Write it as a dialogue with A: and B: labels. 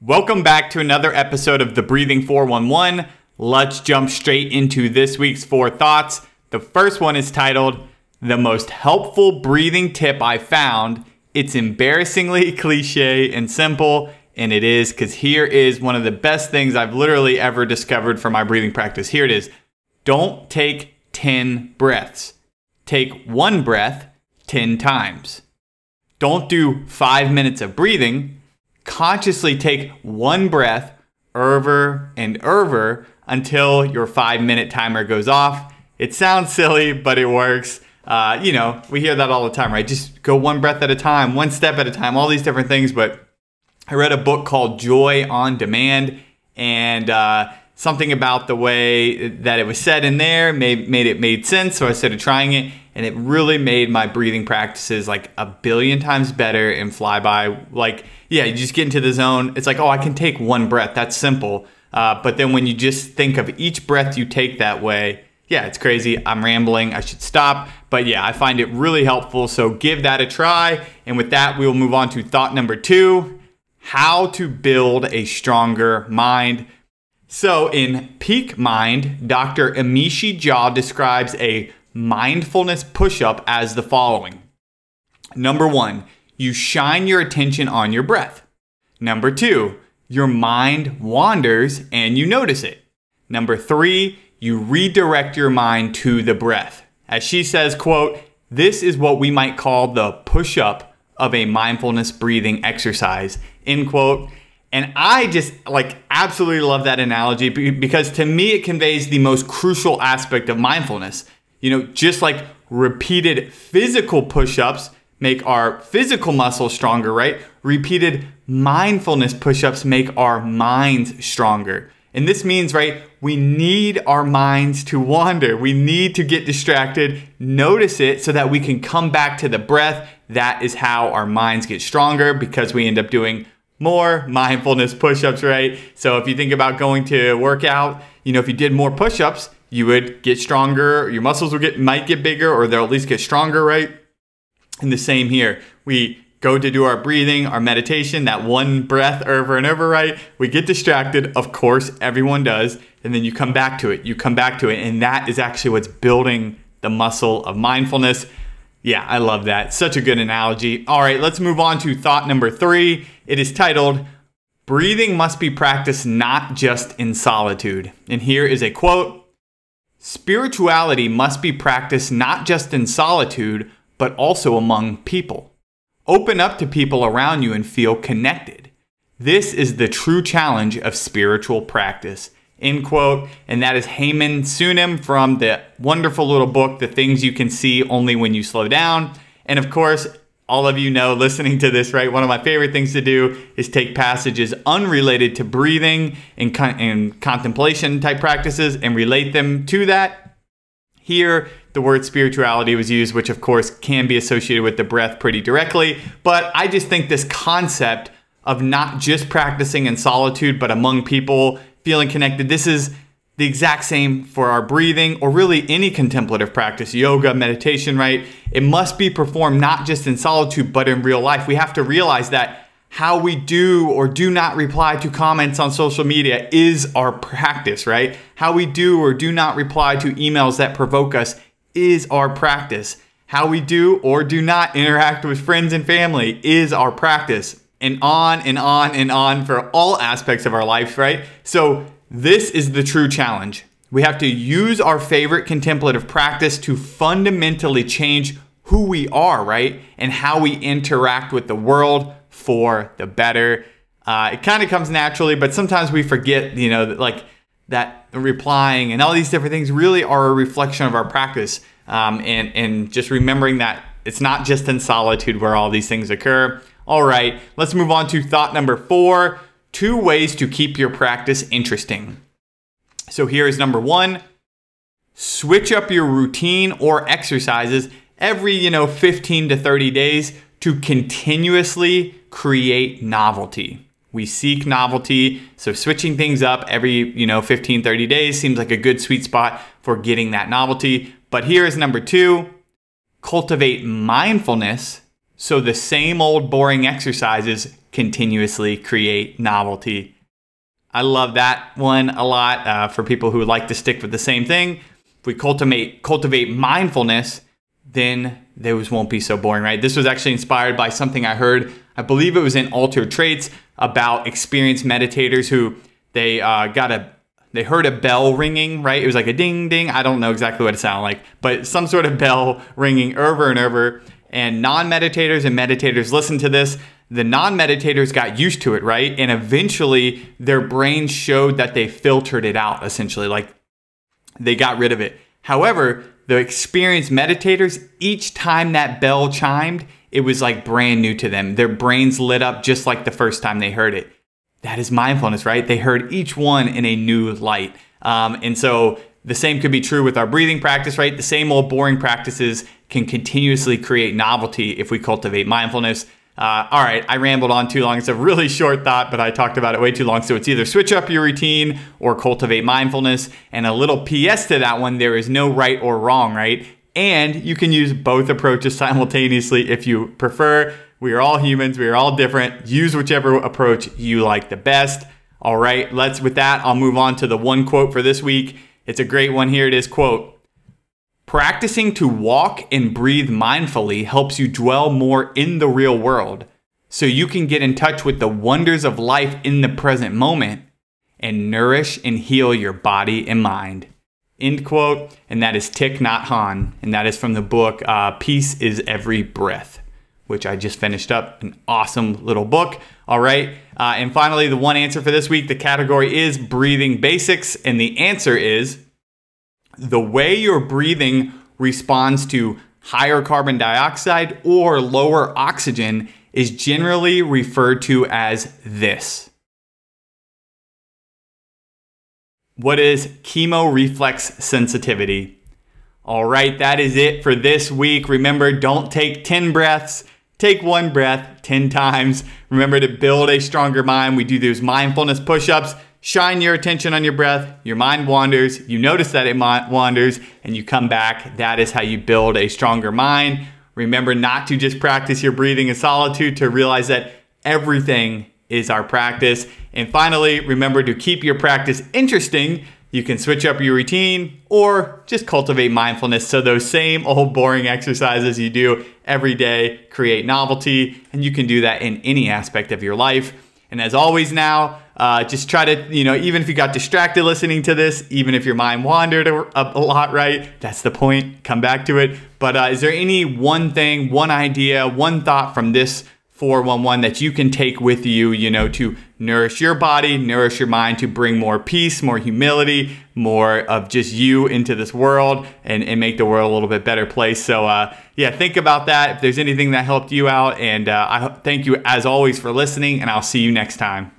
A: Welcome back to another episode of the Breathing 411. Let's jump straight into this week's four thoughts. The first one is titled The Most Helpful Breathing Tip I Found. It's embarrassingly cliche and simple, and it is because here is one of the best things I've literally ever discovered for my breathing practice. Here it is Don't take 10 breaths, take one breath 10 times. Don't do five minutes of breathing consciously take one breath over and over until your five minute timer goes off. It sounds silly, but it works. Uh, you know, we hear that all the time, right? Just go one breath at a time, one step at a time, all these different things. But I read a book called Joy on Demand, and uh, something about the way that it was said in there made, made it made sense. So I started trying it, and it really made my breathing practices like a billion times better and fly by. Like, yeah, you just get into the zone. It's like, oh, I can take one breath. That's simple. Uh, but then when you just think of each breath you take that way, yeah, it's crazy. I'm rambling. I should stop. But yeah, I find it really helpful. So give that a try. And with that, we will move on to thought number two how to build a stronger mind. So in Peak Mind, Dr. Amishi Jha describes a mindfulness push up as the following Number one, you shine your attention on your breath. Number two, your mind wanders and you notice it. Number three, you redirect your mind to the breath. As she says, quote, this is what we might call the push up of a mindfulness breathing exercise, end quote. And I just like absolutely love that analogy because to me it conveys the most crucial aspect of mindfulness. You know, just like repeated physical push ups make our physical muscles stronger, right? Repeated mindfulness push ups make our minds stronger. And this means, right, we need our minds to wander. We need to get distracted, notice it so that we can come back to the breath. That is how our minds get stronger because we end up doing more mindfulness push ups, right? So if you think about going to work out, you know, if you did more push ups, you would get stronger, your muscles will get might get bigger or they'll at least get stronger, right? And the same here. We go to do our breathing, our meditation, that one breath over and over, right? We get distracted. Of course, everyone does. And then you come back to it. You come back to it. And that is actually what's building the muscle of mindfulness. Yeah, I love that. Such a good analogy. All right, let's move on to thought number three. It is titled, Breathing Must Be Practiced Not Just in Solitude. And here is a quote Spirituality must be practiced not just in solitude but also among people. Open up to people around you and feel connected. This is the true challenge of spiritual practice. End quote. And that is Haemin Sunim from the wonderful little book, The Things You Can See Only When You Slow Down. And of course, all of you know listening to this, right? One of my favorite things to do is take passages unrelated to breathing and, con- and contemplation type practices and relate them to that. Here, the word spirituality was used, which of course can be associated with the breath pretty directly. But I just think this concept of not just practicing in solitude, but among people, feeling connected, this is the exact same for our breathing or really any contemplative practice, yoga, meditation, right? It must be performed not just in solitude, but in real life. We have to realize that how we do or do not reply to comments on social media is our practice, right? How we do or do not reply to emails that provoke us is our practice. How we do or do not interact with friends and family is our practice. And on and on and on for all aspects of our life, right? So, this is the true challenge. We have to use our favorite contemplative practice to fundamentally change who we are, right? And how we interact with the world for the better. Uh, it kind of comes naturally, but sometimes we forget, you know, like that replying and all these different things really are a reflection of our practice. Um, and, and just remembering that it's not just in solitude where all these things occur. All right, let's move on to thought number four two ways to keep your practice interesting. So here is number one switch up your routine or exercises every, you know, 15 to 30 days to continuously create novelty. We seek novelty, so switching things up every, you know, 15, 30 days seems like a good sweet spot for getting that novelty. But here is number 2, cultivate mindfulness so the same old boring exercises continuously create novelty. I love that one a lot uh, for people who like to stick with the same thing. If we cultivate cultivate mindfulness, then those won't be so boring, right? This was actually inspired by something I heard. I believe it was in Altered Traits about experienced meditators who they uh, got a they heard a bell ringing, right? It was like a ding ding. I don't know exactly what it sounded like, but some sort of bell ringing over and over. And non meditators and meditators listened to this. The non meditators got used to it, right? And eventually their brains showed that they filtered it out, essentially, like they got rid of it. However, the experienced meditators, each time that bell chimed, it was like brand new to them. Their brains lit up just like the first time they heard it. That is mindfulness, right? They heard each one in a new light. Um, and so the same could be true with our breathing practice, right? The same old boring practices can continuously create novelty if we cultivate mindfulness. Uh, all right, I rambled on too long. It's a really short thought, but I talked about it way too long. So it's either switch up your routine or cultivate mindfulness. And a little PS to that one there is no right or wrong, right? And you can use both approaches simultaneously if you prefer. We are all humans, we are all different. Use whichever approach you like the best. All right, let's with that, I'll move on to the one quote for this week. It's a great one here. It is quote, Practicing to walk and breathe mindfully helps you dwell more in the real world so you can get in touch with the wonders of life in the present moment and nourish and heal your body and mind. End quote. And that is Thich. And that is from the book uh, Peace is Every Breath, which I just finished up. An awesome little book. All right. Uh, and finally, the one answer for this week the category is breathing basics. And the answer is the way your breathing responds to higher carbon dioxide or lower oxygen is generally referred to as this. What is chemoreflex sensitivity? All right, that is it for this week. Remember, don't take 10 breaths, take one breath 10 times. Remember to build a stronger mind. We do those mindfulness push ups shine your attention on your breath, your mind wanders, you notice that it wanders, and you come back. That is how you build a stronger mind. Remember not to just practice your breathing in solitude, to realize that everything is our practice. And finally, remember to keep your practice interesting. You can switch up your routine or just cultivate mindfulness. So, those same old boring exercises you do every day create novelty, and you can do that in any aspect of your life. And as always, now, uh, just try to, you know, even if you got distracted listening to this, even if your mind wandered a, a lot, right? That's the point. Come back to it. But uh, is there any one thing, one idea, one thought from this 411 that you can take with you, you know, to nourish your body, nourish your mind, to bring more peace, more humility, more of just you into this world and, and make the world a little bit better place. So, uh, yeah, think about that. If there's anything that helped you out, and uh, I thank you as always for listening, and I'll see you next time.